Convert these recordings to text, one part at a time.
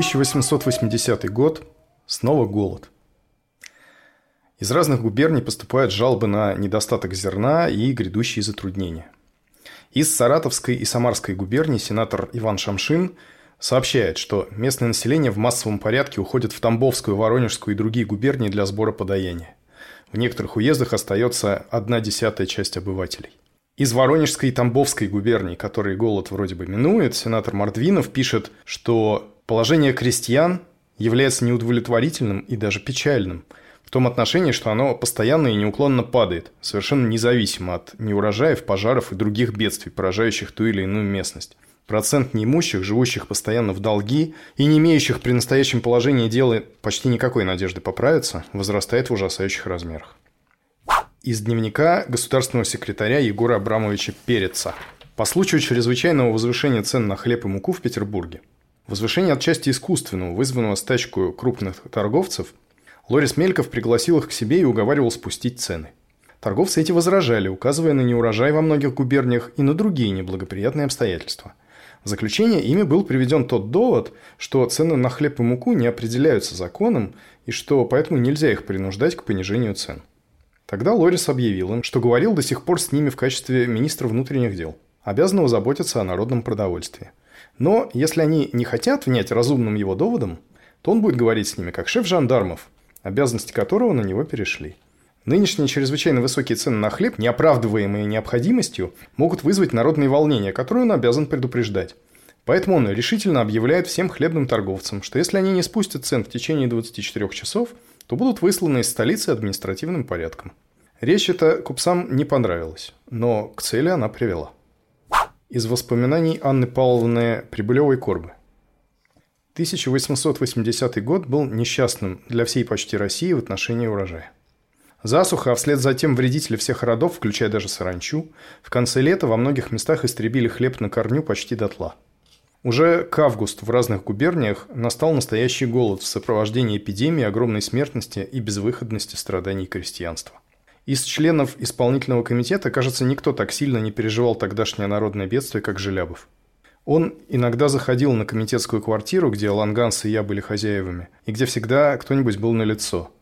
1880 год. Снова голод. Из разных губерний поступают жалобы на недостаток зерна и грядущие затруднения. Из Саратовской и Самарской губерний сенатор Иван Шамшин сообщает, что местное население в массовом порядке уходит в Тамбовскую, Воронежскую и другие губернии для сбора подаяния. В некоторых уездах остается одна десятая часть обывателей. Из Воронежской и Тамбовской губерний, которые голод вроде бы минует, сенатор Мордвинов пишет, что положение крестьян является неудовлетворительным и даже печальным – в том отношении, что оно постоянно и неуклонно падает, совершенно независимо от неурожаев, пожаров и других бедствий, поражающих ту или иную местность. Процент неимущих, живущих постоянно в долги и не имеющих при настоящем положении дела почти никакой надежды поправиться, возрастает в ужасающих размерах. Из дневника государственного секретаря Егора Абрамовича Переца. По случаю чрезвычайного возвышения цен на хлеб и муку в Петербурге. Возвышение отчасти искусственного, вызванного стачкой крупных торговцев, Лорис Мельков пригласил их к себе и уговаривал спустить цены. Торговцы эти возражали, указывая на неурожай во многих губерниях и на другие неблагоприятные обстоятельства. В заключение ими был приведен тот довод, что цены на хлеб и муку не определяются законом и что поэтому нельзя их принуждать к понижению цен. Тогда Лорис объявил им, что говорил до сих пор с ними в качестве министра внутренних дел, обязанного заботиться о народном продовольствии. Но если они не хотят внять разумным его доводом, то он будет говорить с ними как шеф жандармов, обязанности которого на него перешли. Нынешние чрезвычайно высокие цены на хлеб, неоправдываемые необходимостью, могут вызвать народные волнения, которые он обязан предупреждать. Поэтому он решительно объявляет всем хлебным торговцам, что если они не спустят цен в течение 24 часов, то будут высланы из столицы административным порядком. Речь эта купцам не понравилась, но к цели она привела. Из воспоминаний Анны Павловны Прибылевой-Корбы. 1880 год был несчастным для всей почти России в отношении урожая. Засуха, а вслед за тем вредители всех родов, включая даже саранчу, в конце лета во многих местах истребили хлеб на корню почти дотла. Уже к августу в разных губерниях настал настоящий голод в сопровождении эпидемии огромной смертности и безвыходности страданий крестьянства. Из членов исполнительного комитета, кажется, никто так сильно не переживал тогдашнее народное бедствие, как Желябов – он иногда заходил на комитетскую квартиру, где Ланганс и я были хозяевами, и где всегда кто-нибудь был на лицо.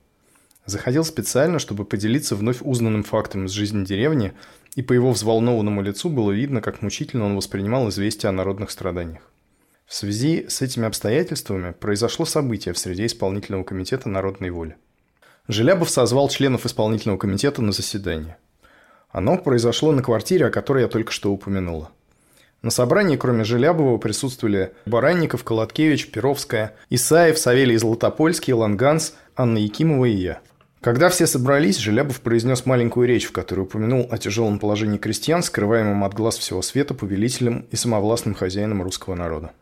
Заходил специально, чтобы поделиться вновь узнанным фактом из жизни деревни, и по его взволнованному лицу было видно, как мучительно он воспринимал известия о народных страданиях. В связи с этими обстоятельствами произошло событие в среде исполнительного комитета народной воли. Желябов созвал членов исполнительного комитета на заседание. Оно произошло на квартире, о которой я только что упомянула. На собрании, кроме Желябова, присутствовали Баранников, Колоткевич, Перовская, Исаев, Савелий Златопольский, Ланганс, Анна Якимова и я. Когда все собрались, Желябов произнес маленькую речь, в которой упомянул о тяжелом положении крестьян, скрываемом от глаз всего света повелителем и самовластным хозяином русского народа.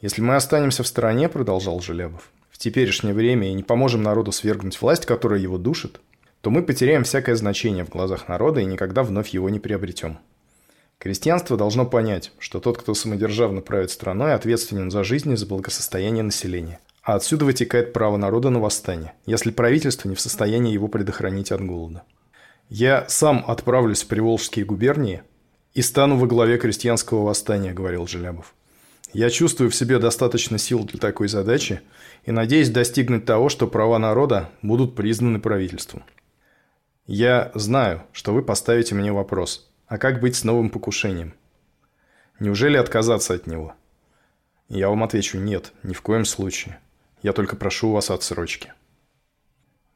«Если мы останемся в стороне, — продолжал Желябов, — в теперешнее время и не поможем народу свергнуть власть, которая его душит, то мы потеряем всякое значение в глазах народа и никогда вновь его не приобретем. Крестьянство должно понять, что тот, кто самодержавно правит страной, ответственен за жизнь и за благосостояние населения. А отсюда вытекает право народа на восстание, если правительство не в состоянии его предохранить от голода. «Я сам отправлюсь в Приволжские губернии и стану во главе крестьянского восстания», – говорил Желябов. «Я чувствую в себе достаточно сил для такой задачи и надеюсь достигнуть того, что права народа будут признаны правительством. Я знаю, что вы поставите мне вопрос – а как быть с новым покушением? Неужели отказаться от него? Я вам отвечу «нет, ни в коем случае. Я только прошу у вас отсрочки».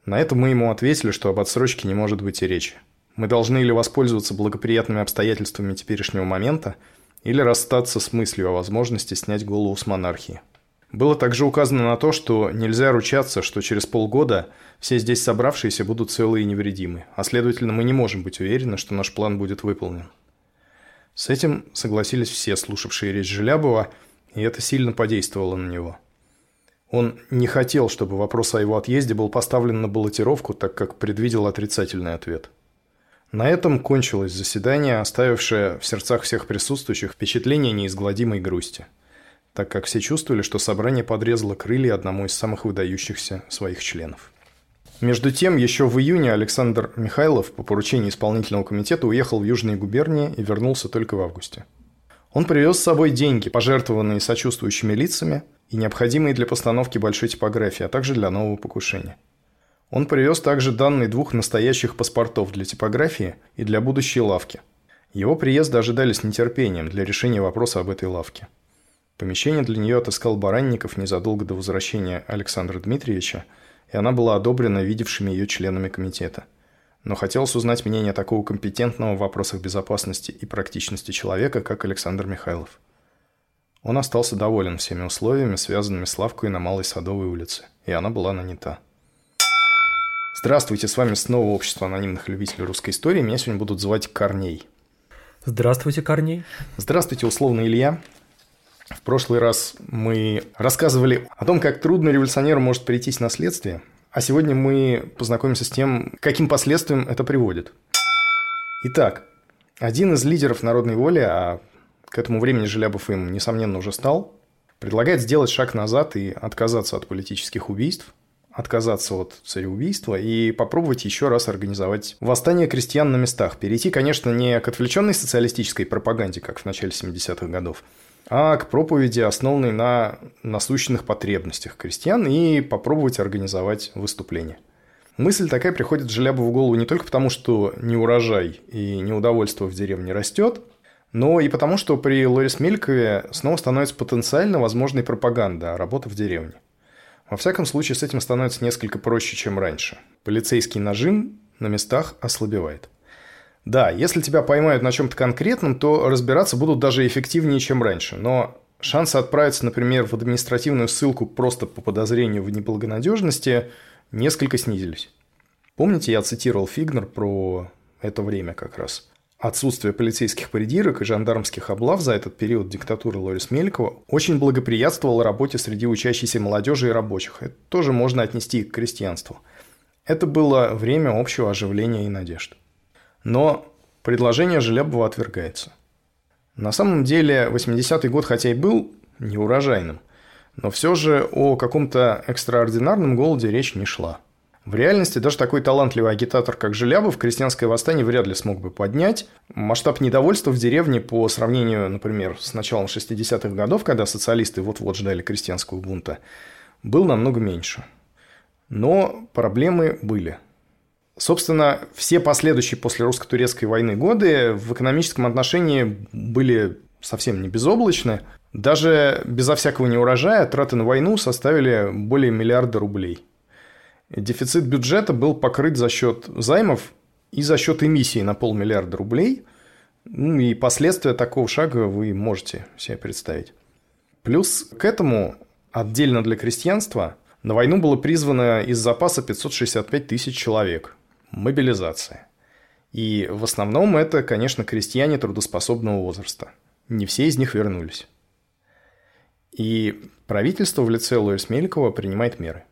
На это мы ему ответили, что об отсрочке не может быть и речи. Мы должны или воспользоваться благоприятными обстоятельствами теперешнего момента, или расстаться с мыслью о возможности снять голову с монархии. Было также указано на то, что нельзя ручаться, что через полгода все здесь собравшиеся будут целы и невредимы, а следовательно мы не можем быть уверены, что наш план будет выполнен. С этим согласились все, слушавшие речь Желябова, и это сильно подействовало на него. Он не хотел, чтобы вопрос о его отъезде был поставлен на баллотировку, так как предвидел отрицательный ответ. На этом кончилось заседание, оставившее в сердцах всех присутствующих впечатление неизгладимой грусти – так как все чувствовали, что собрание подрезало крылья одному из самых выдающихся своих членов. Между тем, еще в июне Александр Михайлов по поручению исполнительного комитета уехал в Южные губернии и вернулся только в августе. Он привез с собой деньги, пожертвованные сочувствующими лицами и необходимые для постановки большой типографии, а также для нового покушения. Он привез также данные двух настоящих паспортов для типографии и для будущей лавки. Его приезда ожидали с нетерпением для решения вопроса об этой лавке. Помещение для нее отыскал Баранников незадолго до возвращения Александра Дмитриевича, и она была одобрена видевшими ее членами комитета. Но хотелось узнать мнение такого компетентного в вопросах безопасности и практичности человека, как Александр Михайлов. Он остался доволен всеми условиями, связанными с лавкой на Малой Садовой улице, и она была нанята. Здравствуйте, с вами снова Общество анонимных любителей русской истории. Меня сегодня будут звать Корней. Здравствуйте, Корней. Здравствуйте, условно Илья. В прошлый раз мы рассказывали о том, как трудно революционеру может прийтись наследствие, а сегодня мы познакомимся с тем, каким последствиям это приводит. Итак, один из лидеров народной воли, а к этому времени Желябов им, несомненно, уже стал, предлагает сделать шаг назад и отказаться от политических убийств, отказаться от цареубийства и попробовать еще раз организовать восстание крестьян на местах. Перейти, конечно, не к отвлеченной социалистической пропаганде, как в начале 70-х годов, а к проповеди, основанной на насущных потребностях крестьян, и попробовать организовать выступление. Мысль такая приходит Желябу в голову не только потому, что неурожай и неудовольство в деревне растет, но и потому, что при Лорис Мелькове снова становится потенциально возможной пропаганда, работа в деревне. Во всяком случае, с этим становится несколько проще, чем раньше. Полицейский нажим на местах ослабевает. Да, если тебя поймают на чем-то конкретном, то разбираться будут даже эффективнее, чем раньше. Но шансы отправиться, например, в административную ссылку просто по подозрению в неблагонадежности несколько снизились. Помните, я цитировал Фигнер про это время как раз. Отсутствие полицейских придирок и жандармских облав за этот период диктатуры Лорис Мелькова очень благоприятствовало работе среди учащейся молодежи и рабочих. Это тоже можно отнести к крестьянству. Это было время общего оживления и надежд. Но предложение Желябова отвергается. На самом деле 80-й год хотя и был неурожайным, но все же о каком-то экстраординарном голоде речь не шла. В реальности даже такой талантливый агитатор, как Желябов, крестьянское восстание вряд ли смог бы поднять. Масштаб недовольства в деревне по сравнению, например, с началом 60-х годов, когда социалисты вот-вот ждали крестьянского бунта, был намного меньше. Но проблемы были – Собственно, все последующие после русско-турецкой войны годы в экономическом отношении были совсем не безоблачны. Даже безо всякого неурожая траты на войну составили более миллиарда рублей. Дефицит бюджета был покрыт за счет займов и за счет эмиссии на полмиллиарда рублей. Ну и последствия такого шага вы можете себе представить. Плюс к этому отдельно для крестьянства на войну было призвано из запаса 565 тысяч человек – Мобилизация. И в основном это, конечно, крестьяне трудоспособного возраста. Не все из них вернулись. И правительство в лице Лоис Мелькова принимает меры.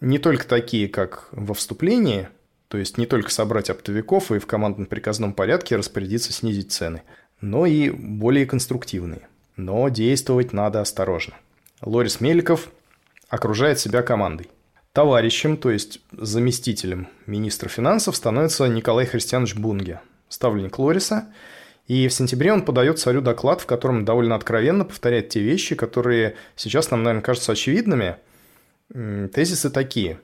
Не только такие, как во вступлении, То есть не только собрать оптовиков и в командно-приказном порядке распорядиться снизить цены, но и более конструктивные. Но действовать надо осторожно. Лорис Меликов окружает себя командой. Товарищем, то есть заместителем министра финансов, становится Николай Христианович Бунге, ставленник Лориса. И в сентябре он подает царю доклад, в котором довольно откровенно повторяет те вещи, которые сейчас нам, наверное, кажутся очевидными. Тезисы такие.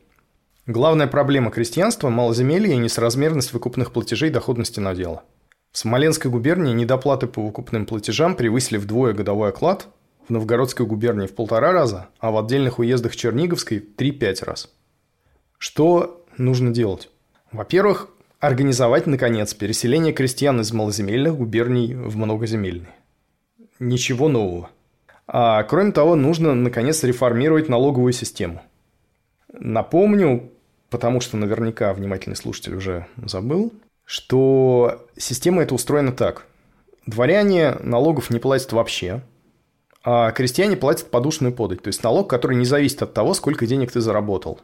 Главная проблема крестьянства – малоземелье и несоразмерность выкупных платежей доходности на дело. В Смоленской губернии недоплаты по выкупным платежам превысили вдвое годовой оклад, в Новгородской губернии в полтора раза, а в отдельных уездах Черниговской в 3-5 раз. Что нужно делать? Во-первых, организовать, наконец, переселение крестьян из малоземельных губерний в многоземельные. Ничего нового. А кроме того, нужно, наконец, реформировать налоговую систему. Напомню, потому что наверняка внимательный слушатель уже забыл, что система эта устроена так. Дворяне налогов не платят вообще, а крестьяне платят подушную подать, то есть налог, который не зависит от того, сколько денег ты заработал,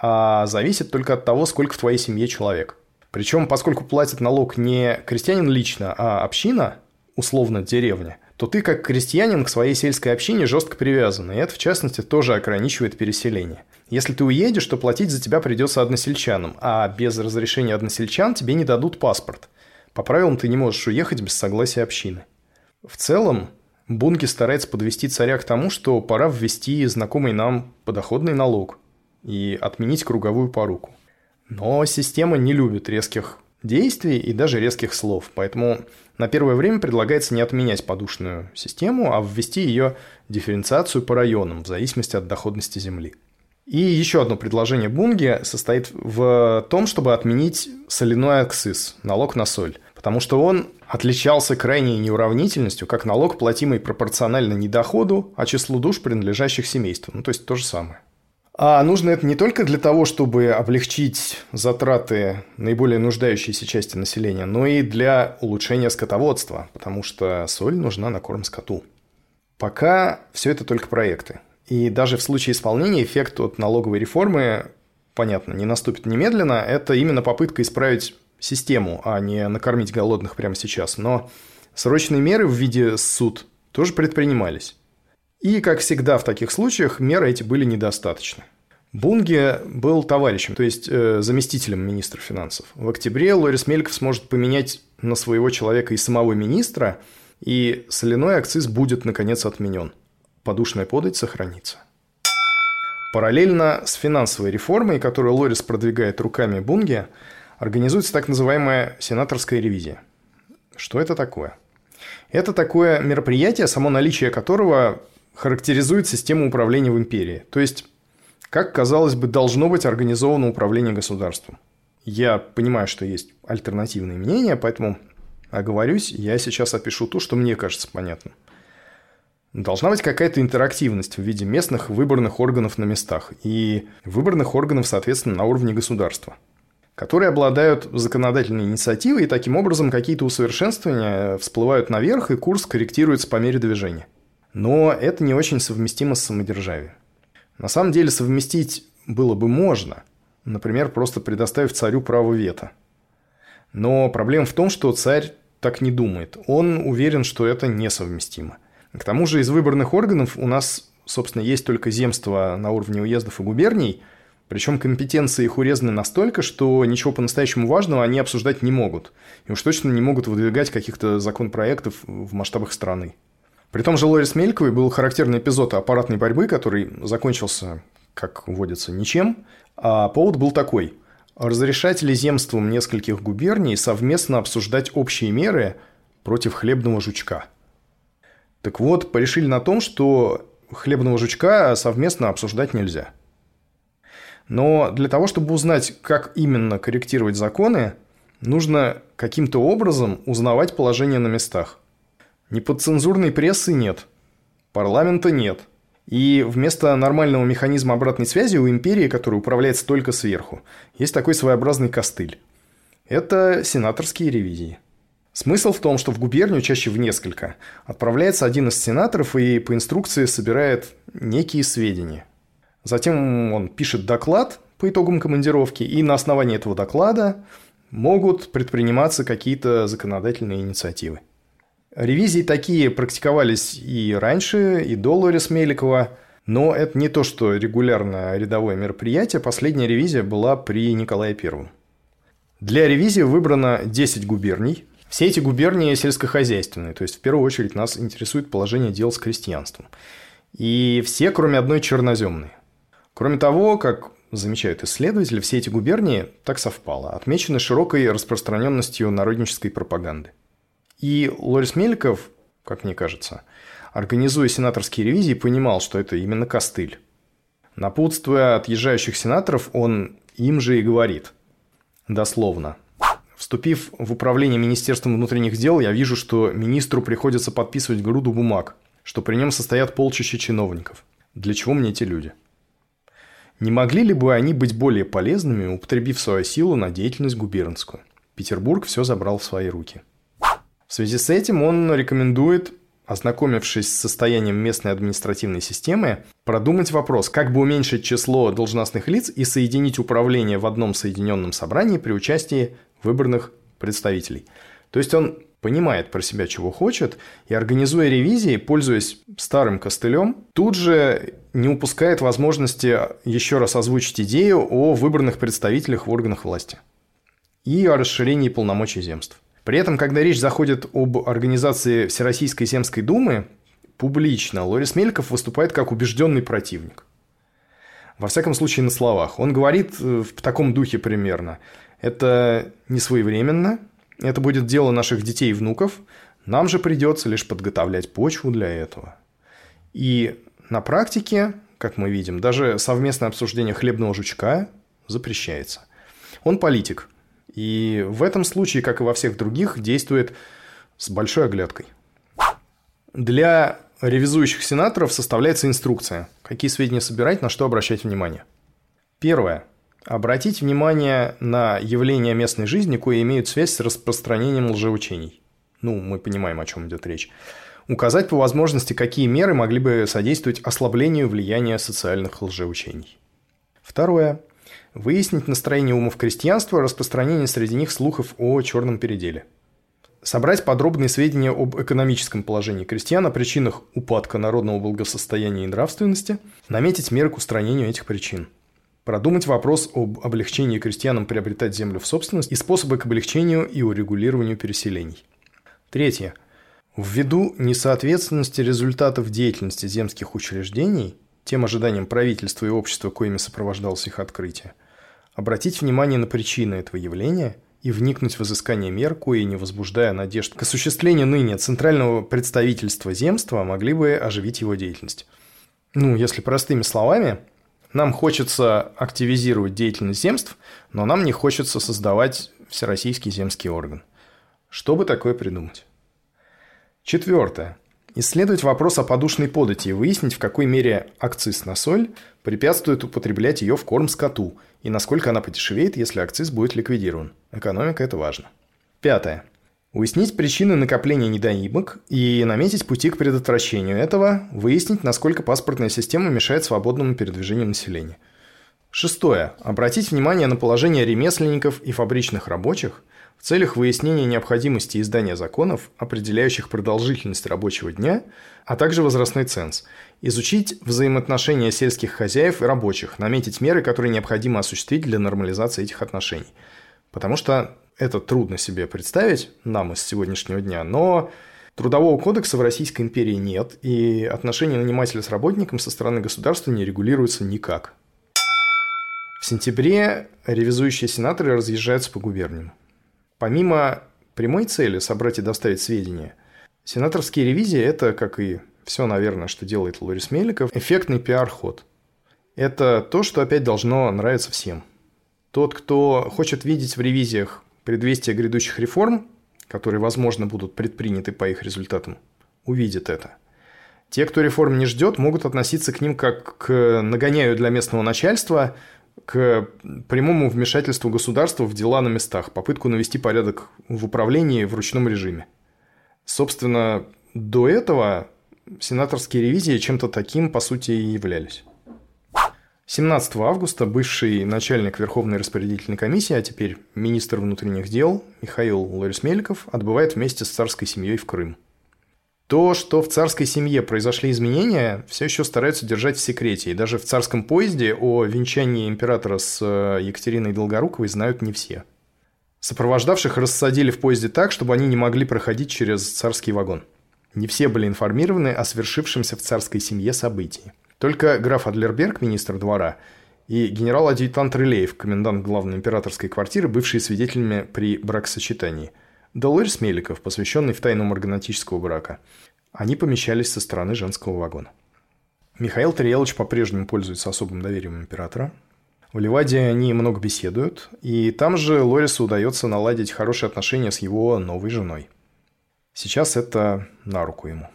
а зависит только от того, сколько в твоей семье человек. Причем, поскольку платит налог не крестьянин лично, а община, условно деревня, то ты как крестьянин к своей сельской общине жестко привязан, и это, в частности, тоже ограничивает переселение. Если ты уедешь, то платить за тебя придется односельчанам, а без разрешения односельчан тебе не дадут паспорт. По правилам ты не можешь уехать без согласия общины. В целом, Бунки старается подвести царя к тому, что пора ввести знакомый нам подоходный налог и отменить круговую поруку. Но система не любит резких действий и даже резких слов, поэтому на первое время предлагается не отменять подушную систему, а ввести ее дифференциацию по районам в зависимости от доходности земли. И еще одно предложение Бунги состоит в том, чтобы отменить соляной акциз, налог на соль. Потому что он отличался крайней неуравнительностью, как налог, платимый пропорционально не доходу, а числу душ, принадлежащих семейству. Ну, то есть то же самое. А нужно это не только для того, чтобы облегчить затраты наиболее нуждающейся части населения, но и для улучшения скотоводства, потому что соль нужна на корм скоту. Пока все это только проекты. И даже в случае исполнения эффект от налоговой реформы, понятно, не наступит немедленно. Это именно попытка исправить систему, а не накормить голодных прямо сейчас. Но срочные меры в виде суд тоже предпринимались. И, как всегда в таких случаях, меры эти были недостаточны. Бунге был товарищем, то есть э, заместителем министра финансов. В октябре Лорис Мельков сможет поменять на своего человека и самого министра, и соляной акциз будет, наконец, отменен – подушная подать сохранится. Параллельно с финансовой реформой, которую Лорис продвигает руками Бунге, организуется так называемая сенаторская ревизия. Что это такое? Это такое мероприятие, само наличие которого характеризует систему управления в империи. То есть, как, казалось бы, должно быть организовано управление государством. Я понимаю, что есть альтернативные мнения, поэтому оговорюсь, я сейчас опишу то, что мне кажется понятным. Должна быть какая-то интерактивность в виде местных выборных органов на местах и выборных органов, соответственно, на уровне государства, которые обладают законодательной инициативой, и таким образом какие-то усовершенствования всплывают наверх, и курс корректируется по мере движения. Но это не очень совместимо с самодержавием. На самом деле совместить было бы можно, например, просто предоставив царю право вето. Но проблема в том, что царь так не думает. Он уверен, что это несовместимо. К тому же из выборных органов у нас, собственно, есть только земства на уровне уездов и губерний, причем компетенции их урезаны настолько, что ничего по-настоящему важного они обсуждать не могут. И уж точно не могут выдвигать каких-то законопроектов в масштабах страны. При том же Лорис Мельковой был характерный эпизод аппаратной борьбы, который закончился, как водится, ничем. А повод был такой. Разрешать ли земствам нескольких губерний совместно обсуждать общие меры против хлебного жучка – так вот, порешили на том, что хлебного жучка совместно обсуждать нельзя. Но для того, чтобы узнать, как именно корректировать законы, нужно каким-то образом узнавать положение на местах. Неподцензурной прессы нет, парламента нет. И вместо нормального механизма обратной связи у империи, который управляется только сверху, есть такой своеобразный костыль. Это сенаторские ревизии. Смысл в том, что в губернию, чаще в несколько, отправляется один из сенаторов и по инструкции собирает некие сведения. Затем он пишет доклад, по итогам командировки, и на основании этого доклада могут предприниматься какие-то законодательные инициативы. Ревизии такие практиковались и раньше, и до Лорис Меликова, но это не то, что регулярное рядовое мероприятие. Последняя ревизия была при Николае Первом. Для ревизии выбрано 10 губерний. Все эти губернии сельскохозяйственные, то есть в первую очередь нас интересует положение дел с крестьянством. И все, кроме одной, черноземные. Кроме того, как замечают исследователи, все эти губернии так совпало, отмечены широкой распространенностью народнической пропаганды. И Лорис Меликов, как мне кажется, организуя сенаторские ревизии, понимал, что это именно костыль. Напутствуя отъезжающих сенаторов, он им же и говорит. Дословно. Вступив в управление Министерством внутренних дел, я вижу, что министру приходится подписывать груду бумаг, что при нем состоят полчища чиновников. Для чего мне эти люди? Не могли ли бы они быть более полезными, употребив свою силу на деятельность губернскую? Петербург все забрал в свои руки. В связи с этим он рекомендует, ознакомившись с состоянием местной административной системы, продумать вопрос, как бы уменьшить число должностных лиц и соединить управление в одном соединенном собрании при участии выборных представителей. То есть он понимает про себя, чего хочет, и организуя ревизии, пользуясь старым костылем, тут же не упускает возможности еще раз озвучить идею о выбранных представителях в органах власти и о расширении полномочий земств. При этом, когда речь заходит об организации Всероссийской земской думы, публично Лорис Мельков выступает как убежденный противник. Во всяком случае, на словах. Он говорит э, в таком духе примерно. Это не своевременно, это будет дело наших детей и внуков, нам же придется лишь подготовлять почву для этого. И на практике, как мы видим, даже совместное обсуждение хлебного жучка запрещается. Он политик, и в этом случае, как и во всех других, действует с большой оглядкой. Для ревизующих сенаторов составляется инструкция, какие сведения собирать, на что обращать внимание. Первое. Обратить внимание на явления местной жизни, кое имеют связь с распространением лжеучений. Ну, мы понимаем, о чем идет речь. Указать по возможности, какие меры могли бы содействовать ослаблению влияния социальных лжеучений. Второе выяснить настроение умов крестьянства, распространение среди них слухов о черном переделе. Собрать подробные сведения об экономическом положении крестьян, о причинах упадка народного благосостояния и нравственности, наметить меры к устранению этих причин. Продумать вопрос об облегчении крестьянам приобретать землю в собственность и способы к облегчению и урегулированию переселений. Третье. Ввиду несоответственности результатов деятельности земских учреждений тем ожиданиям правительства и общества, коими сопровождалось их открытие – обратить внимание на причины этого явления и вникнуть в изыскание мер, кои, не возбуждая надежд к осуществлению ныне центрального представительства земства, могли бы оживить его деятельность. Ну, если простыми словами, нам хочется активизировать деятельность земств, но нам не хочется создавать всероссийский земский орган. Что бы такое придумать? Четвертое. Исследовать вопрос о подушной подати и выяснить, в какой мере акциз на соль препятствует употреблять ее в корм скоту и насколько она подешевеет, если акциз будет ликвидирован. Экономика – это важно. Пятое. Уяснить причины накопления недоимок и наметить пути к предотвращению этого, выяснить, насколько паспортная система мешает свободному передвижению населения. Шестое. Обратить внимание на положение ремесленников и фабричных рабочих – в целях выяснения необходимости издания законов, определяющих продолжительность рабочего дня, а также возрастной ценз, изучить взаимоотношения сельских хозяев и рабочих, наметить меры, которые необходимо осуществить для нормализации этих отношений. Потому что это трудно себе представить нам из сегодняшнего дня, но Трудового кодекса в Российской империи нет, и отношения нанимателя с работником со стороны государства не регулируются никак. В сентябре ревизующие сенаторы разъезжаются по губерниям. Помимо прямой цели собрать и доставить сведения, сенаторские ревизии – это, как и все, наверное, что делает Лорис Меликов, эффектный пиар-ход. Это то, что опять должно нравиться всем. Тот, кто хочет видеть в ревизиях предвестия грядущих реформ, которые, возможно, будут предприняты по их результатам, увидит это. Те, кто реформ не ждет, могут относиться к ним как к нагоняю для местного начальства – к прямому вмешательству государства в дела на местах, попытку навести порядок в управлении в ручном режиме. Собственно, до этого сенаторские ревизии чем-то таким, по сути, и являлись. 17 августа бывший начальник Верховной распорядительной комиссии, а теперь министр внутренних дел Михаил Лорис Меликов отбывает вместе с царской семьей в Крым. То, что в царской семье произошли изменения, все еще стараются держать в секрете. И даже в царском поезде о венчании императора с э, Екатериной Долгоруковой знают не все. Сопровождавших рассадили в поезде так, чтобы они не могли проходить через царский вагон. Не все были информированы о свершившемся в царской семье событии. Только граф Адлерберг, министр двора, и генерал-адъютант Рылеев, комендант главной императорской квартиры, бывшие свидетелями при бракосочетании. Долорис Меликов, посвященный в тайну марганатического брака. Они помещались со стороны женского вагона. Михаил Тариелович по-прежнему пользуется особым доверием императора. В Ливаде они много беседуют, и там же Лорису удается наладить хорошие отношения с его новой женой. Сейчас это на руку ему.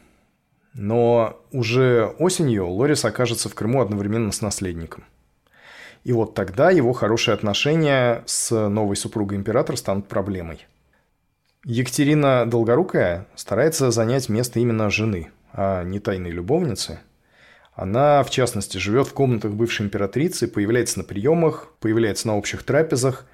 Но уже осенью Лорис окажется в Крыму одновременно с наследником. И вот тогда его хорошие отношения с новой супругой императора станут проблемой. Екатерина Долгорукая старается занять место именно жены, а не тайной любовницы. Она, в частности, живет в комнатах бывшей императрицы, появляется на приемах, появляется на общих трапезах.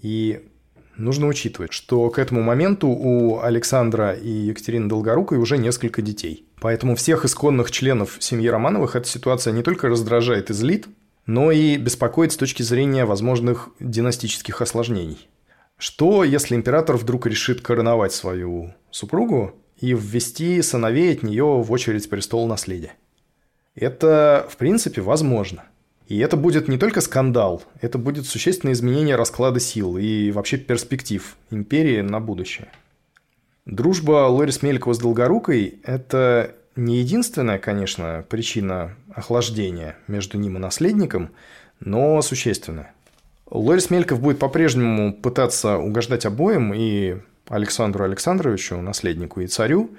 И нужно учитывать, что к этому моменту у Александра и Екатерины Долгорукой уже несколько детей – Поэтому всех исконных членов семьи Романовых эта ситуация не только раздражает и злит, но и беспокоит с точки зрения возможных династических осложнений. Что, если император вдруг решит короновать свою супругу и ввести сыновей от нее в очередь престола наследия? Это, в принципе, возможно. И это будет не только скандал, это будет существенное изменение расклада сил и вообще перспектив империи на будущее – Дружба Лорис Мелькова с Долгорукой – это не единственная, конечно, причина охлаждения между ним и наследником, но существенная. Лорис Мельков будет по-прежнему пытаться угождать обоим и Александру Александровичу, наследнику, и царю,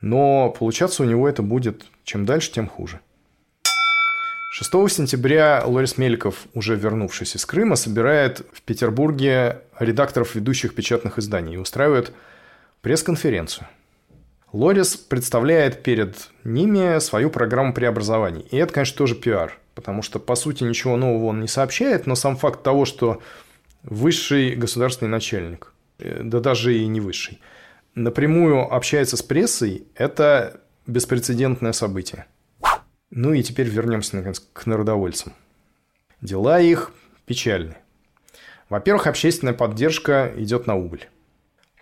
но получаться у него это будет чем дальше, тем хуже. 6 сентября Лорис Мельков, уже вернувшись из Крыма, собирает в Петербурге редакторов ведущих печатных изданий и устраивает пресс-конференцию. Лорис представляет перед ними свою программу преобразований. И это, конечно, тоже пиар, потому что, по сути, ничего нового он не сообщает, но сам факт того, что высший государственный начальник, э, да даже и не высший, напрямую общается с прессой, это беспрецедентное событие. Ну и теперь вернемся, наконец, к народовольцам. Дела их печальны. Во-первых, общественная поддержка идет на убыль.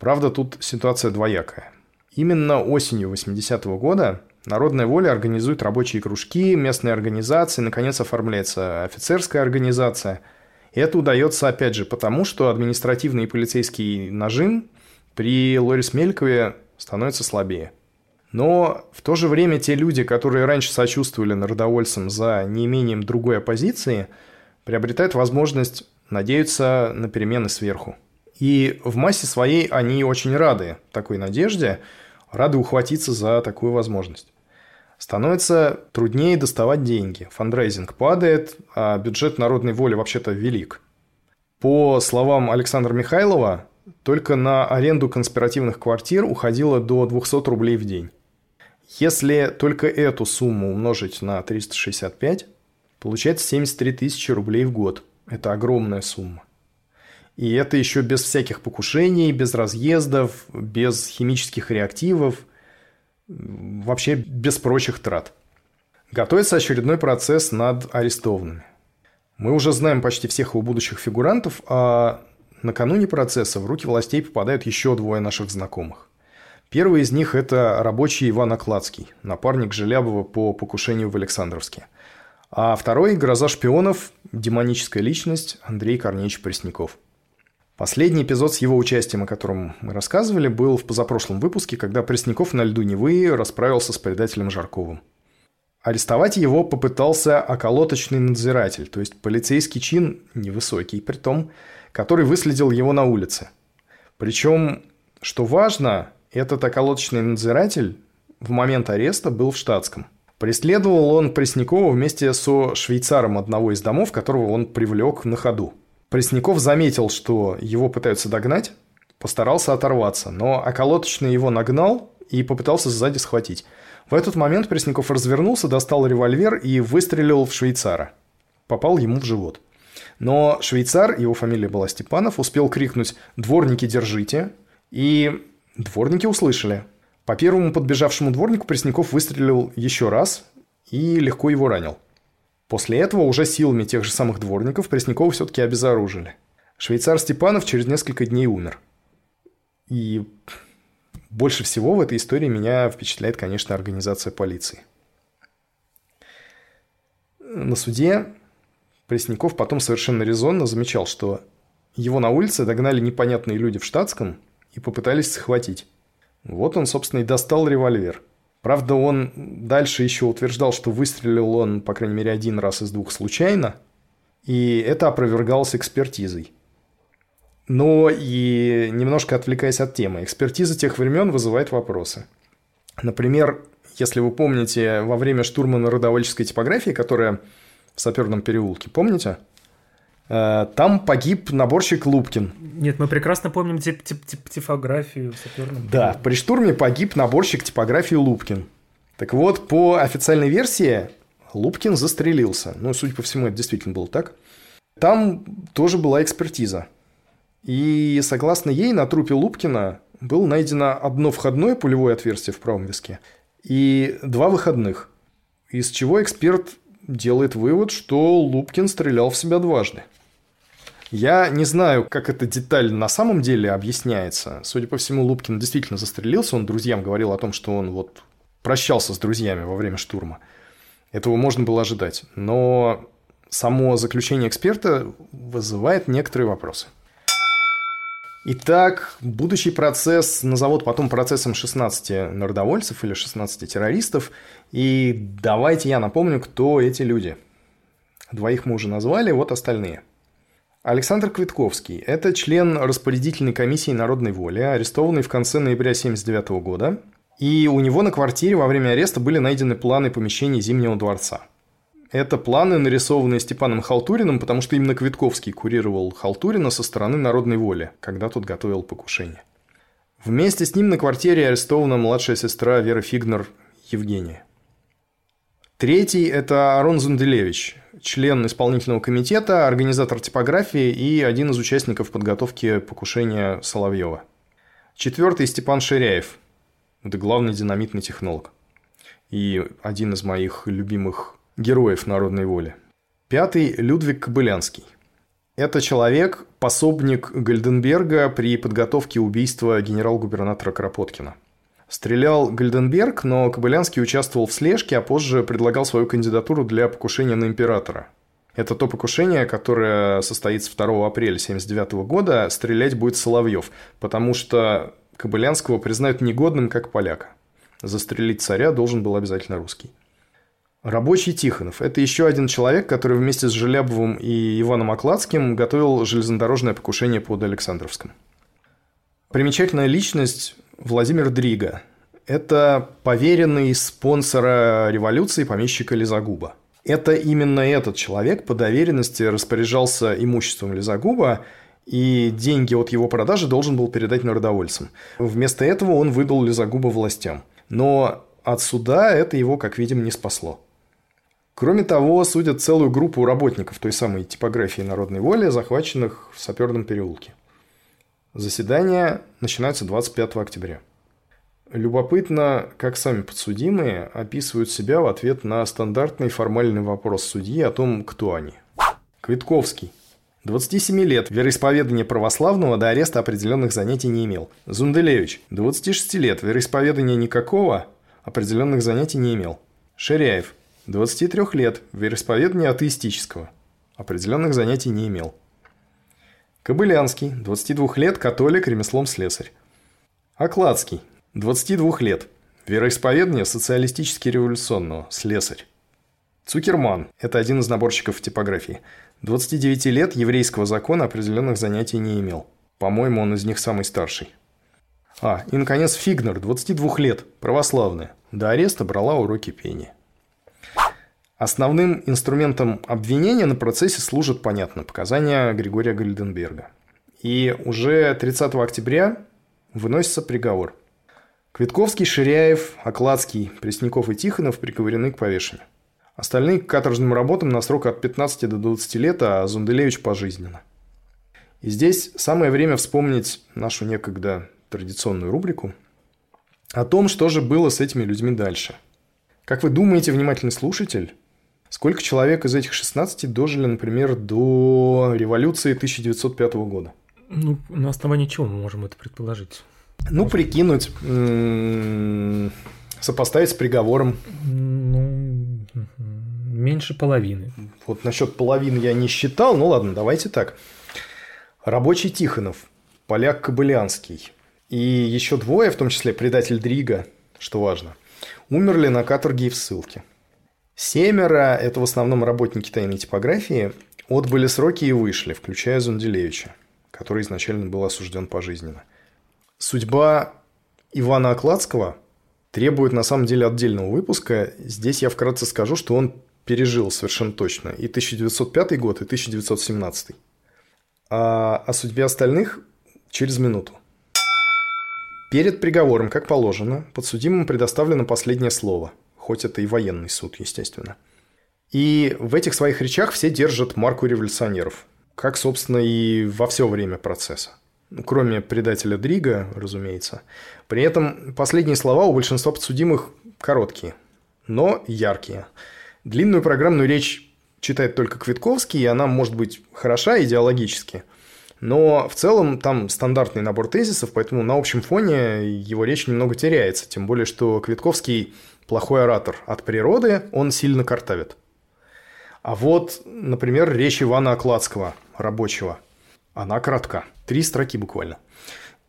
Правда, тут ситуация двоякая. Именно осенью 80-го года Народная воля организует рабочие кружки, местные организации, наконец оформляется офицерская организация. И это удается, опять же, потому что административный и полицейский нажим при Лорис Мелькове становится слабее. Но в то же время те люди, которые раньше сочувствовали народовольцам за неимением другой оппозиции, приобретают возможность надеяться на перемены сверху. И в массе своей они очень рады такой надежде, рады ухватиться за такую возможность. Становится труднее доставать деньги. Фандрейзинг падает, а бюджет народной воли вообще-то велик. По словам Александра Михайлова, только на аренду конспиративных квартир уходило до 200 рублей в день. Если только эту сумму умножить на 365, получается 73 тысячи рублей в год. Это огромная сумма. И это еще без всяких покушений, без разъездов, без химических реактивов, вообще без прочих трат. Готовится очередной процесс над арестованными. Мы уже знаем почти всех его будущих фигурантов, а накануне процесса в руки властей попадают еще двое наших знакомых. Первый из них – это рабочий Иван Окладский, напарник Желябова по покушению в Александровске. А второй – гроза шпионов, демоническая личность Андрей Корнеевич Пресняков – Последний эпизод с его участием, о котором мы рассказывали, был в позапрошлом выпуске, когда Пресняков на льду Невы расправился с предателем Жарковым. Арестовать его попытался околоточный надзиратель, то есть полицейский чин, невысокий при том, который выследил его на улице. Причем, что важно, этот околоточный надзиратель в момент ареста был в штатском. Преследовал он Преснякова вместе со швейцаром одного из домов, которого он привлек на ходу. Пресняков заметил, что его пытаются догнать, постарался оторваться, но околоточный его нагнал и попытался сзади схватить. В этот момент Пресняков развернулся, достал револьвер и выстрелил в швейцара. попал ему в живот. Но швейцар, его фамилия была Степанов, успел крикнуть «Дворники, держите!» И дворники услышали. По первому подбежавшему дворнику Пресняков выстрелил еще раз и легко его ранил. После этого уже силами тех же самых дворников Преснякова все-таки обезоружили. Швейцар Степанов через несколько дней умер. И больше всего в этой истории меня впечатляет, конечно, организация полиции. На суде Пресняков потом совершенно резонно замечал, что его на улице догнали непонятные люди в штатском и попытались схватить. Вот он, собственно, и достал револьвер. Правда, он дальше еще утверждал, что выстрелил он, по крайней мере, один раз из двух случайно, и это опровергалось экспертизой. Но и немножко отвлекаясь от темы, экспертиза тех времен вызывает вопросы. Например, если вы помните, во время штурма народовольческой типографии, которая в Саперном переулке, помните? Э, там погиб наборщик Лупкин. Нет, мы прекрасно помним тип тип тип типографию в Саперном Да, при штурме погиб наборщик типографии Лупкин. Так вот, по официальной версии, Лупкин застрелился. Ну, судя по всему, это действительно было так. Там тоже была экспертиза. И согласно ей, на трупе Лупкина было найдено одно входное пулевое отверстие в правом виске и два выходных. Из чего эксперт делает вывод, что Лупкин стрелял в себя дважды. Я не знаю, как эта деталь на самом деле объясняется. Судя по всему, Лупкин действительно застрелился. Он друзьям говорил о том, что он вот прощался с друзьями во время штурма. Этого можно было ожидать. Но само заключение эксперта вызывает некоторые вопросы. Итак, будущий процесс назовут потом процессом 16 народовольцев или 16 террористов. И давайте я напомню, кто эти люди. Двоих мы уже назвали, вот остальные. Александр Квитковский – это член распорядительной комиссии народной воли, арестованный в конце ноября 1979 года. И у него на квартире во время ареста были найдены планы помещений Зимнего дворца – это планы, нарисованные Степаном Халтуриным, потому что именно Квитковский курировал Халтурина со стороны народной воли, когда тот готовил покушение. Вместе с ним на квартире арестована младшая сестра Веры Фигнер Евгения. Третий – это Арон Зунделевич, член исполнительного комитета, организатор типографии и один из участников подготовки покушения Соловьева. Четвертый – Степан Ширяев. Это главный динамитный технолог. И один из моих любимых героев народной воли. Пятый – Людвиг Кобылянский. Это человек, пособник Гальденберга при подготовке убийства генерал-губернатора Кропоткина. Стрелял Гальденберг, но Кобылянский участвовал в слежке, а позже предлагал свою кандидатуру для покушения на императора. Это то покушение, которое состоится 2 апреля 1979 года. Стрелять будет Соловьев, потому что Кобылянского признают негодным как поляка. Застрелить царя должен был обязательно русский. Рабочий Тихонов – это еще один человек, который вместе с Желябовым и Иваном Окладским готовил железнодорожное покушение под Александровском. Примечательная личность Владимир Дрига. Это поверенный спонсора революции помещика Лизагуба. Это именно этот человек по доверенности распоряжался имуществом Лизагуба, и деньги от его продажи должен был передать народовольцам. Вместо этого он выдал Лизагуба властям. Но от суда это его, как видим, не спасло. Кроме того, судят целую группу работников той самой типографии народной воли, захваченных в Саперном переулке. Заседание начинается 25 октября. Любопытно, как сами подсудимые описывают себя в ответ на стандартный формальный вопрос судьи о том, кто они. Квитковский. 27 лет, вероисповедание православного до ареста определенных занятий не имел. Зунделевич. 26 лет, вероисповедания никакого, определенных занятий не имел. Ширяев. 23 лет, вероисповедания атеистического. Определенных занятий не имел. Кобылянский, 22 лет, католик, ремеслом слесарь. Окладский, 22 лет, вероисповедание социалистически революционного, слесарь. Цукерман – это один из наборщиков типографии. 29 лет, еврейского закона определенных занятий не имел. По-моему, он из них самый старший. А, и, наконец, Фигнер, 22 лет, православная. До ареста брала уроки пения. Основным инструментом обвинения на процессе служат, понятно, показания Григория Гальденберга. И уже 30 октября выносится приговор. Квитковский, Ширяев, Окладский, Пресняков и Тихонов приговорены к повешению. Остальные к каторжным работам на срок от 15 до 20 лет, а Зунделевич пожизненно. И здесь самое время вспомнить нашу некогда традиционную рубрику о том, что же было с этими людьми дальше. Как вы думаете, внимательный слушатель, сколько человек из этих 16 дожили, например, до революции 1905 года? Ну, на основании чего мы можем это предположить? Ну, прикинуть, сопоставить с приговором. Ну, меньше половины. Вот насчет половины я не считал. Ну ладно, давайте так. Рабочий Тихонов, поляк Кобылянский и еще двое, в том числе предатель Дрига, что важно, умерли на каторге и в ссылке. Семеро – это в основном работники тайной типографии, отбыли сроки и вышли, включая Зунделевича, который изначально был осужден пожизненно. Судьба Ивана Окладского требует на самом деле отдельного выпуска. Здесь я вкратце скажу, что он пережил совершенно точно и 1905 год, и 1917. А о судьбе остальных через минуту. Перед приговором, как положено, подсудимым предоставлено последнее слово, хоть это и военный суд, естественно. И в этих своих речах все держат марку революционеров, как, собственно, и во все время процесса. Ну, кроме предателя Дрига, разумеется. При этом последние слова у большинства подсудимых короткие, но яркие. Длинную программную речь читает только Квитковский, и она может быть хороша идеологически. Но в целом там стандартный набор тезисов, поэтому на общем фоне его речь немного теряется. Тем более, что Квитковский плохой оратор от природы, он сильно картавит. А вот, например, речь Ивана Окладского, рабочего, она кратка. Три строки буквально.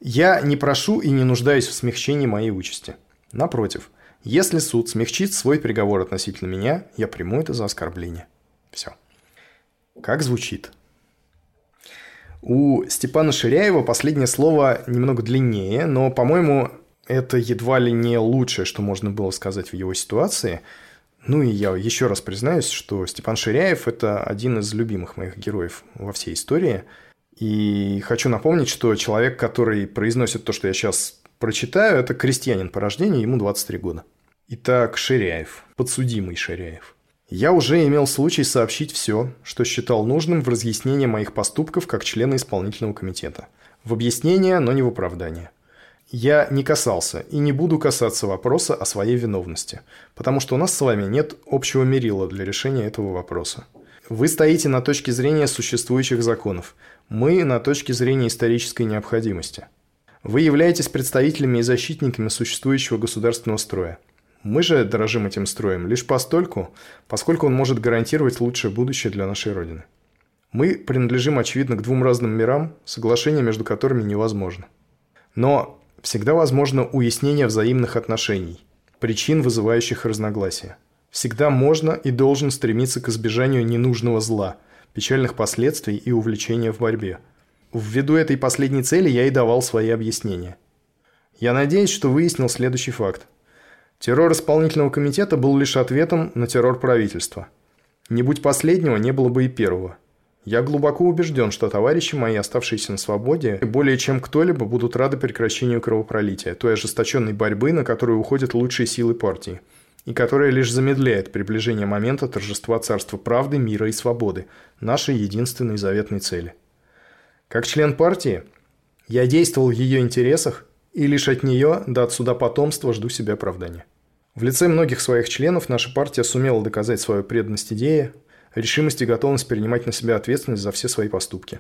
«Я не прошу и не нуждаюсь в смягчении моей участи. Напротив, если суд смягчит свой приговор относительно меня, я приму это за оскорбление. Все. Как звучит? У Степана Ширяева последнее слово немного длиннее, но, по-моему, это едва ли не лучшее, что можно было сказать в его ситуации. Ну и я еще раз признаюсь, что Степан Ширяев – это один из любимых моих героев во всей истории. И хочу напомнить, что человек, который произносит то, что я сейчас прочитаю, это крестьянин по рождению, ему 23 года. Итак, Ширяев, подсудимый Ширяев. Я уже имел случай сообщить все, что считал нужным в разъяснении моих поступков как члена исполнительного комитета. В объяснение, но не в оправдание. Я не касался и не буду касаться вопроса о своей виновности, потому что у нас с вами нет общего мерила для решения этого вопроса. Вы стоите на точке зрения существующих законов, мы на точке зрения исторической необходимости. Вы являетесь представителями и защитниками существующего государственного строя. Мы же дорожим этим строем лишь постольку, поскольку он может гарантировать лучшее будущее для нашей Родины. Мы принадлежим, очевидно, к двум разным мирам, соглашение между которыми невозможно. Но всегда возможно уяснение взаимных отношений, причин, вызывающих разногласия. Всегда можно и должен стремиться к избежанию ненужного зла, печальных последствий и увлечения в борьбе. Ввиду этой последней цели я и давал свои объяснения. Я надеюсь, что выяснил следующий факт. Террор исполнительного комитета был лишь ответом на террор правительства. Не будь последнего, не было бы и первого. Я глубоко убежден, что товарищи мои, оставшиеся на свободе, более чем кто-либо будут рады прекращению кровопролития, той ожесточенной борьбы, на которую уходят лучшие силы партии, и которая лишь замедляет приближение момента торжества царства правды, мира и свободы, нашей единственной заветной цели. Как член партии, я действовал в ее интересах и лишь от нее до отсюда потомства жду себе оправдания. В лице многих своих членов наша партия сумела доказать свою преданность идее, решимость и готовность принимать на себя ответственность за все свои поступки.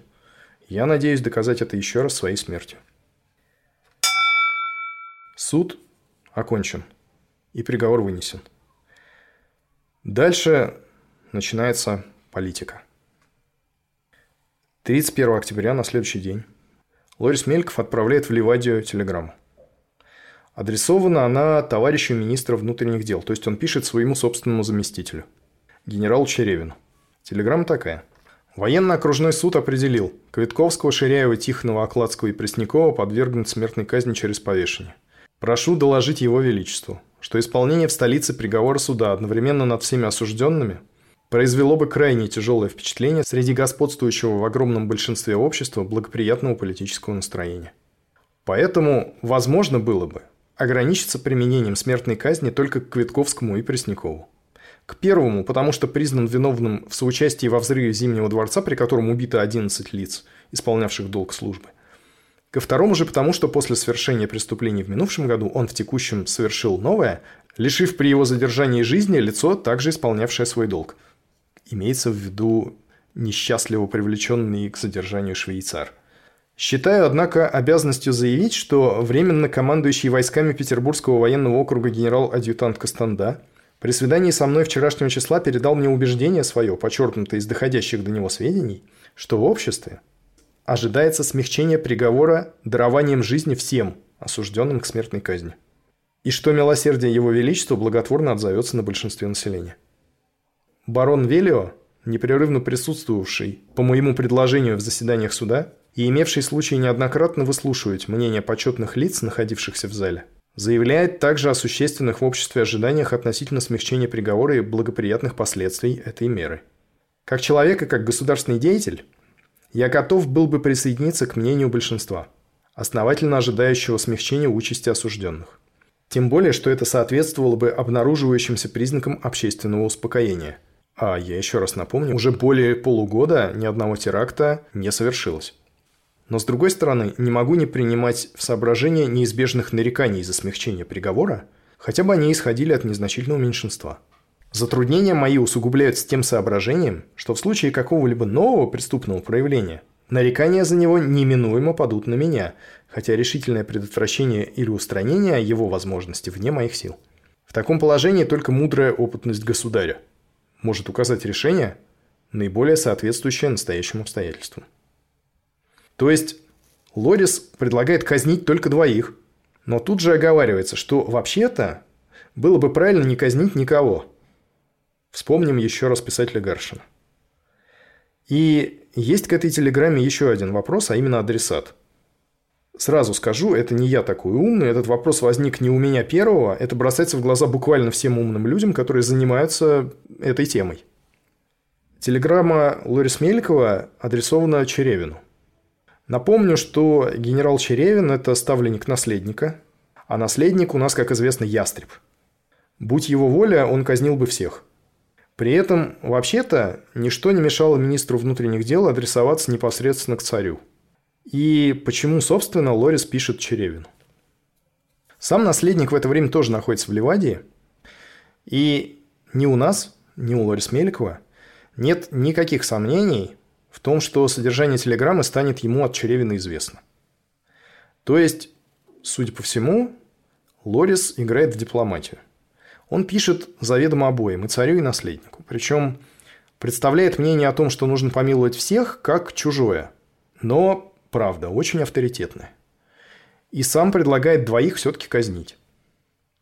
Я надеюсь доказать это еще раз своей смертью. Суд окончен, и приговор вынесен. Дальше начинается политика. 31 октября на следующий день Лорис Мельков отправляет в Ливадию телеграмму. Адресована она товарищу министра внутренних дел, то есть он пишет своему собственному заместителю, генералу Черевину. Телеграмма такая. Военно-окружной суд определил, Квитковского, Ширяева, Тихонова, Окладского и Преснякова подвергнут смертной казни через повешение. Прошу доложить его величеству, что исполнение в столице приговора суда одновременно над всеми осужденными – произвело бы крайне тяжелое впечатление среди господствующего в огромном большинстве общества благоприятного политического настроения. Поэтому возможно было бы ограничиться применением смертной казни только к Квитковскому и Преснякову. К первому, потому что признан виновным в соучастии во взрыве Зимнего дворца, при котором убито 11 лиц, исполнявших долг службы. Ко второму же потому, что после совершения преступлений в минувшем году он в текущем совершил новое, лишив при его задержании жизни лицо, также исполнявшее свой долг. Имеется в виду несчастливо привлеченный к задержанию швейцар. Считаю, однако, обязанностью заявить, что временно командующий войсками Петербургского военного округа генерал-адъютант Костанда при свидании со мной вчерашнего числа передал мне убеждение свое, подчеркнутое из доходящих до него сведений, что в обществе ожидается смягчение приговора дарованием жизни всем, осужденным к смертной казни, и что милосердие Его Величества благотворно отзовется на большинстве населения. Барон Велио, непрерывно присутствовавший по моему предложению в заседаниях суда и имевший случай неоднократно выслушивать мнения почетных лиц, находившихся в зале, заявляет также о существенных в обществе ожиданиях относительно смягчения приговора и благоприятных последствий этой меры. Как человек и как государственный деятель, я готов был бы присоединиться к мнению большинства, основательно ожидающего смягчения участи осужденных. Тем более, что это соответствовало бы обнаруживающимся признакам общественного успокоения. А я еще раз напомню, уже более полугода ни одного теракта не совершилось. Но с другой стороны, не могу не принимать в соображение неизбежных нареканий за смягчение приговора, хотя бы они исходили от незначительного меньшинства – Затруднения мои усугубляются тем соображением, что в случае какого-либо нового преступного проявления нарекания за него неминуемо падут на меня, хотя решительное предотвращение или устранение его возможности вне моих сил. В таком положении только мудрая опытность государя может указать решение, наиболее соответствующее настоящим обстоятельствам. То есть Лорис предлагает казнить только двоих, но тут же оговаривается, что вообще-то было бы правильно не казнить никого – Вспомним еще раз писателя Гаршина. И есть к этой телеграмме еще один вопрос, а именно адресат. Сразу скажу, это не я такой умный, этот вопрос возник не у меня первого, это бросается в глаза буквально всем умным людям, которые занимаются этой темой. Телеграмма Лорис Мелькова адресована Черевину. Напомню, что генерал Черевин – это ставленник наследника, а наследник у нас, как известно, ястреб. Будь его воля, он казнил бы всех – при этом, вообще-то, ничто не мешало министру внутренних дел адресоваться непосредственно к царю. И почему, собственно, Лорис пишет Черевину? Сам наследник в это время тоже находится в Ливадии. И ни у нас, ни у Лорис Меликова нет никаких сомнений в том, что содержание телеграммы станет ему от Черевина известно. То есть, судя по всему, Лорис играет в дипломатию. Он пишет заведомо обоим, и царю, и наследнику. Причем представляет мнение о том, что нужно помиловать всех, как чужое. Но, правда, очень авторитетное. И сам предлагает двоих все-таки казнить.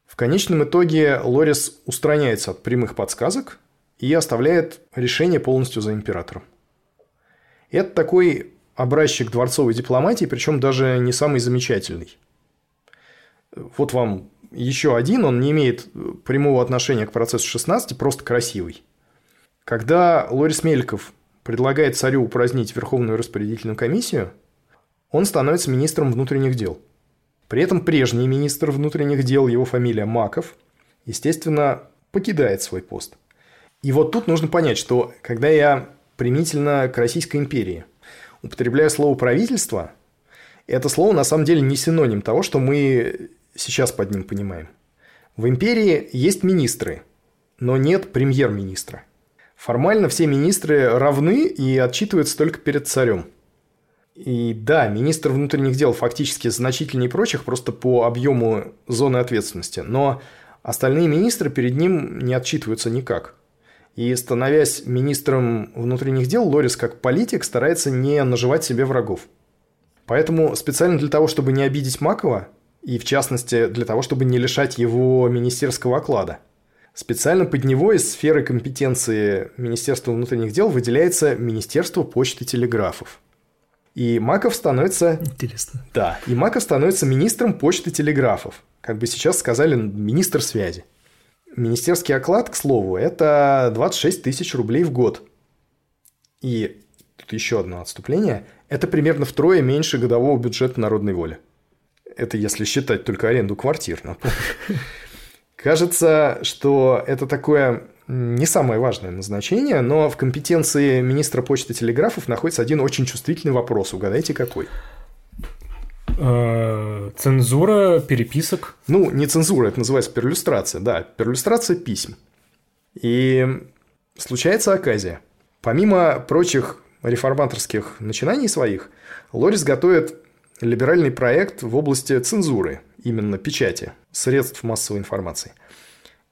В конечном итоге Лорис устраняется от прямых подсказок и оставляет решение полностью за императором. Это такой образчик дворцовой дипломатии, причем даже не самый замечательный. Вот вам еще один, он не имеет прямого отношения к процессу 16, просто красивый. Когда Лорис Мельков предлагает царю упразднить Верховную распорядительную комиссию, он становится министром внутренних дел. При этом прежний министр внутренних дел, его фамилия Маков, естественно, покидает свой пост. И вот тут нужно понять, что когда я примительно к Российской империи употребляю слово «правительство», это слово на самом деле не синоним того, что мы сейчас под ним понимаем. В империи есть министры, но нет премьер-министра. Формально все министры равны и отчитываются только перед царем. И да, министр внутренних дел фактически значительнее прочих просто по объему зоны ответственности, но остальные министры перед ним не отчитываются никак. И становясь министром внутренних дел, Лорис как политик старается не наживать себе врагов. Поэтому специально для того, чтобы не обидеть Макова, и в частности для того, чтобы не лишать его министерского оклада. Специально под него из сферы компетенции Министерства внутренних дел выделяется Министерство почты телеграфов. И Маков становится... Интересно. Да, и Маков становится министром почты телеграфов. Как бы сейчас сказали, министр связи. Министерский оклад, к слову, это 26 тысяч рублей в год. И тут еще одно отступление. Это примерно втрое меньше годового бюджета народной воли. Это если считать только аренду квартир. Кажется, что это такое не самое важное назначение, но в компетенции министра почты телеграфов находится один очень чувствительный вопрос. Угадайте, какой? Э, цензура переписок. Ну, не цензура, это называется перлюстрация, да, перлюстрация писем. И случается оказия. Помимо прочих реформаторских начинаний своих, Лорис готовит либеральный проект в области цензуры, именно печати, средств массовой информации.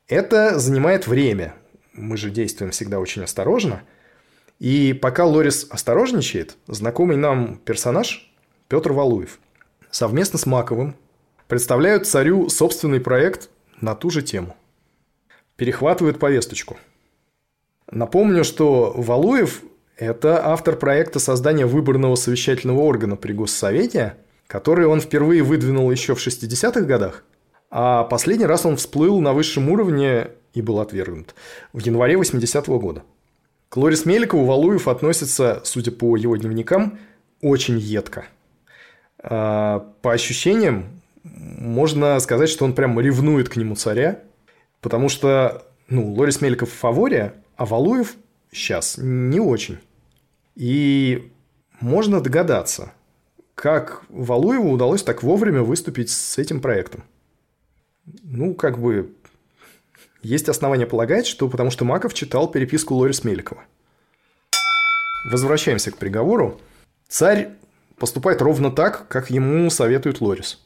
Это занимает время. Мы же действуем всегда очень осторожно. И пока Лорис осторожничает, знакомый нам персонаж Петр Валуев совместно с Маковым представляют царю собственный проект на ту же тему. Перехватывают повесточку. Напомню, что Валуев – это автор проекта создания выборного совещательного органа при Госсовете, который он впервые выдвинул еще в 60-х годах, а последний раз он всплыл на высшем уровне и был отвергнут в январе 80-го года. К Лорис Меликову Валуев относится, судя по его дневникам, очень едко – по ощущениям, можно сказать, что он прям ревнует к нему царя, потому что, ну, Лорис Меликов в фаворе, а Валуев сейчас не очень. И можно догадаться, как Валуеву удалось так вовремя выступить с этим проектом. Ну, как бы, есть основания полагать, что потому что Маков читал переписку Лорис Меликова. Возвращаемся к приговору. Царь поступает ровно так, как ему советует Лорис.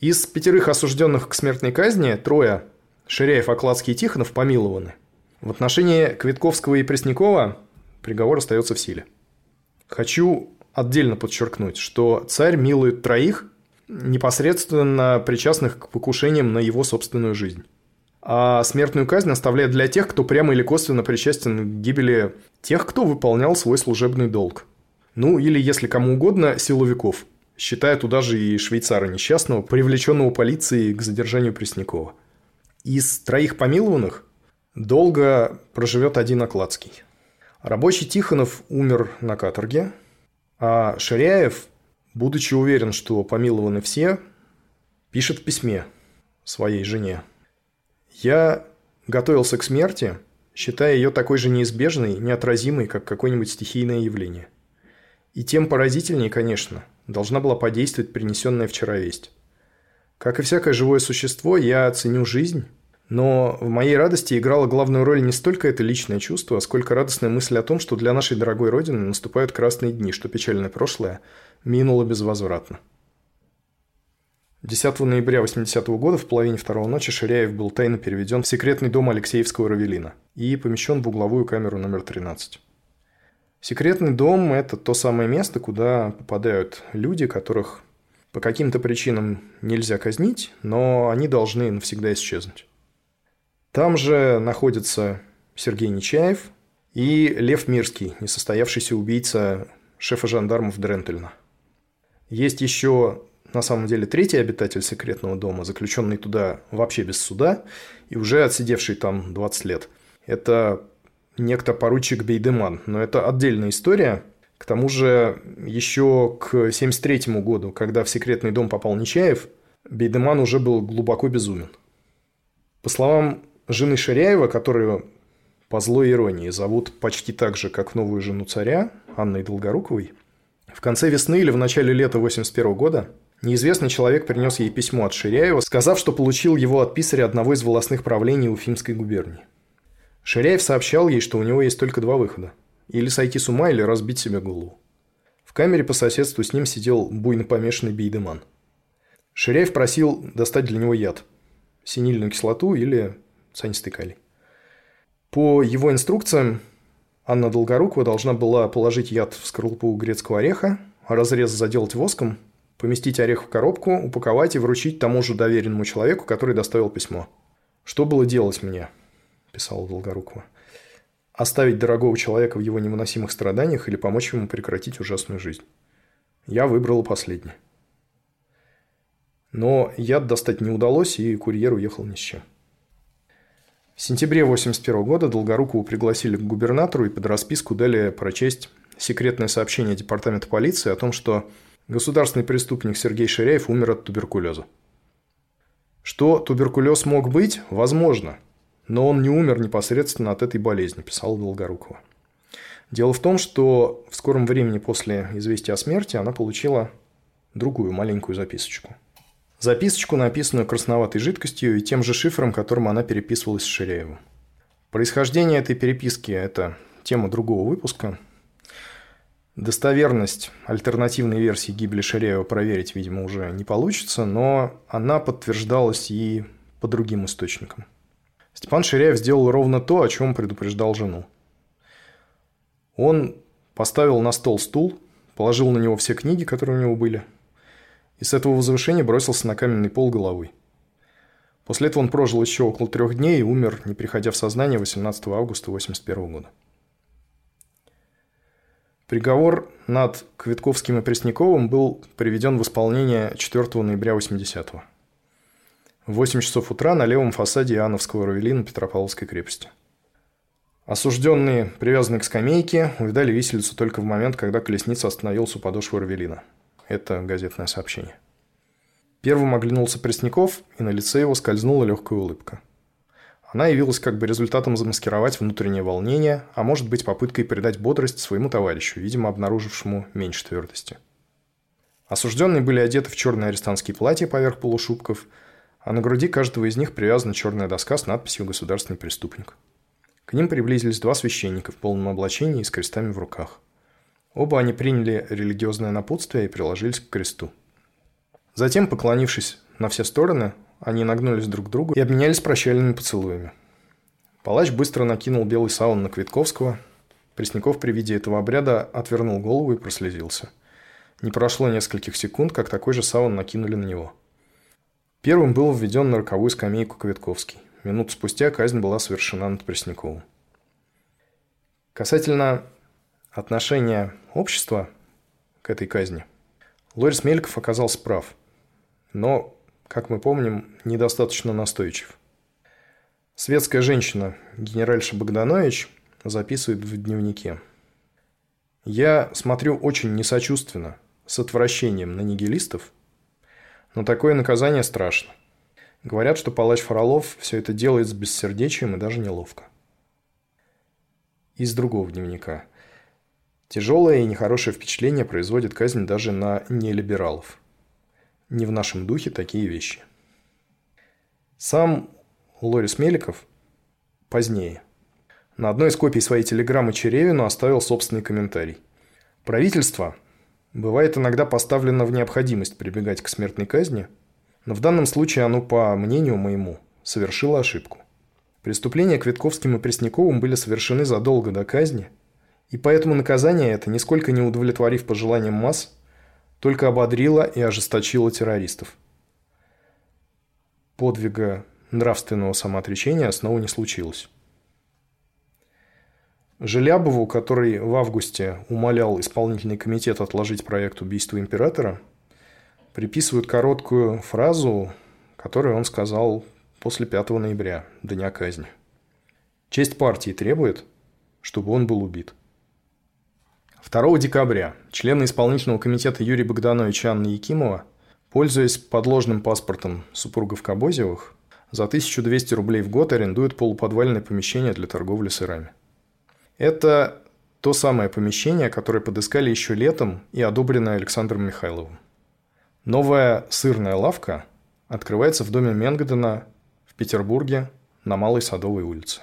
Из пятерых осужденных к смертной казни трое – Ширяев, Окладский и Тихонов – помилованы. В отношении Квитковского и Преснякова приговор остается в силе. Хочу отдельно подчеркнуть, что царь милует троих, непосредственно причастных к покушениям на его собственную жизнь. А смертную казнь оставляет для тех, кто прямо или косвенно причастен к гибели тех, кто выполнял свой служебный долг. Ну, или, если кому угодно, силовиков, считая туда же и швейцара несчастного, привлеченного полицией к задержанию Преснякова. Из троих помилованных долго проживет один Окладский. Рабочий Тихонов умер на каторге, а Ширяев, будучи уверен, что помилованы все, пишет в письме своей жене. «Я готовился к смерти, считая ее такой же неизбежной, неотразимой, как какое-нибудь стихийное явление – и тем поразительнее, конечно, должна была подействовать принесенная вчера весть. Как и всякое живое существо, я ценю жизнь, но в моей радости играла главную роль не столько это личное чувство, сколько радостная мысль о том, что для нашей дорогой Родины наступают красные дни, что печальное прошлое минуло безвозвратно. 10 ноября 80 -го года в половине второго ночи Ширяев был тайно переведен в секретный дом Алексеевского Равелина и помещен в угловую камеру номер 13. Секретный дом – это то самое место, куда попадают люди, которых по каким-то причинам нельзя казнить, но они должны навсегда исчезнуть. Там же находится Сергей Нечаев и Лев Мирский, несостоявшийся убийца шефа жандармов Дрентельна. Есть еще на самом деле третий обитатель секретного дома, заключенный туда вообще без суда и уже отсидевший там 20 лет. Это некто поручик Бейдеман. Но это отдельная история. К тому же еще к 1973 году, когда в секретный дом попал Нечаев, Бейдеман уже был глубоко безумен. По словам жены Ширяева, которую по злой иронии зовут почти так же, как новую жену царя, Анной Долгоруковой, в конце весны или в начале лета 1981 года неизвестный человек принес ей письмо от Ширяева, сказав, что получил его от писаря одного из волосных правлений Уфимской губернии. Ширяев сообщал ей, что у него есть только два выхода. Или сойти с ума, или разбить себе голову. В камере по соседству с ним сидел буйно помешанный бейдеман. Ширяев просил достать для него яд. Синильную кислоту или цианистый калий. По его инструкциям, Анна Долгорукова должна была положить яд в скорлупу грецкого ореха, разрез заделать воском, поместить орех в коробку, упаковать и вручить тому же доверенному человеку, который доставил письмо. Что было делать мне? Писала Долгорукова. Оставить дорогого человека в его невыносимых страданиях или помочь ему прекратить ужасную жизнь. Я выбрала последнее. Но яд достать не удалось, и курьер уехал ни с чем. В сентябре 1981 года Долгорукову пригласили к губернатору и под расписку дали прочесть секретное сообщение Департамента полиции о том, что государственный преступник Сергей Ширяев умер от туберкулеза. Что туберкулез мог быть? Возможно – но он не умер непосредственно от этой болезни, писал Долгорукова. Дело в том, что в скором времени после известия о смерти она получила другую маленькую записочку. Записочку, написанную красноватой жидкостью и тем же шифром, которым она переписывалась с Ширяевым. Происхождение этой переписки – это тема другого выпуска. Достоверность альтернативной версии гибели Ширяева проверить, видимо, уже не получится, но она подтверждалась и по другим источникам. Степан Ширяев сделал ровно то, о чем предупреждал жену. Он поставил на стол стул, положил на него все книги, которые у него были, и с этого возвышения бросился на каменный пол головой. После этого он прожил еще около трех дней и умер, не приходя в сознание, 18 августа 1981 года. Приговор над Квитковским и Пресняковым был приведен в исполнение 4 ноября 80-го. В 8 часов утра на левом фасаде Иоанновского Равелина Петропавловской крепости. Осужденные, привязанные к скамейке, увидали виселицу только в момент, когда колесница остановилась у подошвы Равелина. Это газетное сообщение. Первым оглянулся Пресняков, и на лице его скользнула легкая улыбка. Она явилась как бы результатом замаскировать внутреннее волнение, а может быть попыткой придать бодрость своему товарищу, видимо, обнаружившему меньше твердости. Осужденные были одеты в черные арестантские платья поверх полушубков, а на груди каждого из них привязана черная доска с надписью «Государственный преступник». К ним приблизились два священника в полном облачении и с крестами в руках. Оба они приняли религиозное напутствие и приложились к кресту. Затем, поклонившись на все стороны, они нагнулись друг к другу и обменялись прощальными поцелуями. Палач быстро накинул белый саун на Квитковского. Пресняков при виде этого обряда отвернул голову и прослезился. Не прошло нескольких секунд, как такой же саун накинули на него. Первым был введен на роковую скамейку Квитковский. Минуту спустя казнь была совершена над Пресняковым. Касательно отношения общества к этой казни, Лорис Мельков оказался прав – но, как мы помним, недостаточно настойчив. Светская женщина, генеральша Богданович, записывает в дневнике. «Я смотрю очень несочувственно, с отвращением на нигилистов, но такое наказание страшно. Говорят, что палач Фролов все это делает с бессердечием и даже неловко. Из другого дневника. Тяжелое и нехорошее впечатление производит казнь даже на нелибералов не в нашем духе такие вещи. Сам Лорис Меликов позднее на одной из копий своей телеграммы Черевину оставил собственный комментарий. Правительство бывает иногда поставлено в необходимость прибегать к смертной казни, но в данном случае оно, по мнению моему, совершило ошибку. Преступления Квитковским и Пресняковым были совершены задолго до казни, и поэтому наказание это, нисколько не удовлетворив пожеланиям масс, только ободрила и ожесточила террористов. Подвига нравственного самоотречения снова не случилось. Желябову, который в августе умолял исполнительный комитет отложить проект убийства императора, приписывают короткую фразу, которую он сказал после 5 ноября, дня казни. Честь партии требует, чтобы он был убит. 2 декабря члены исполнительного комитета Юрий Богданович и Анна Якимова, пользуясь подложным паспортом супругов Кобозевых, за 1200 рублей в год арендуют полуподвальное помещение для торговли сырами. Это то самое помещение, которое подыскали еще летом и одобренное Александром Михайловым. Новая сырная лавка открывается в доме Менгдена в Петербурге на Малой Садовой улице.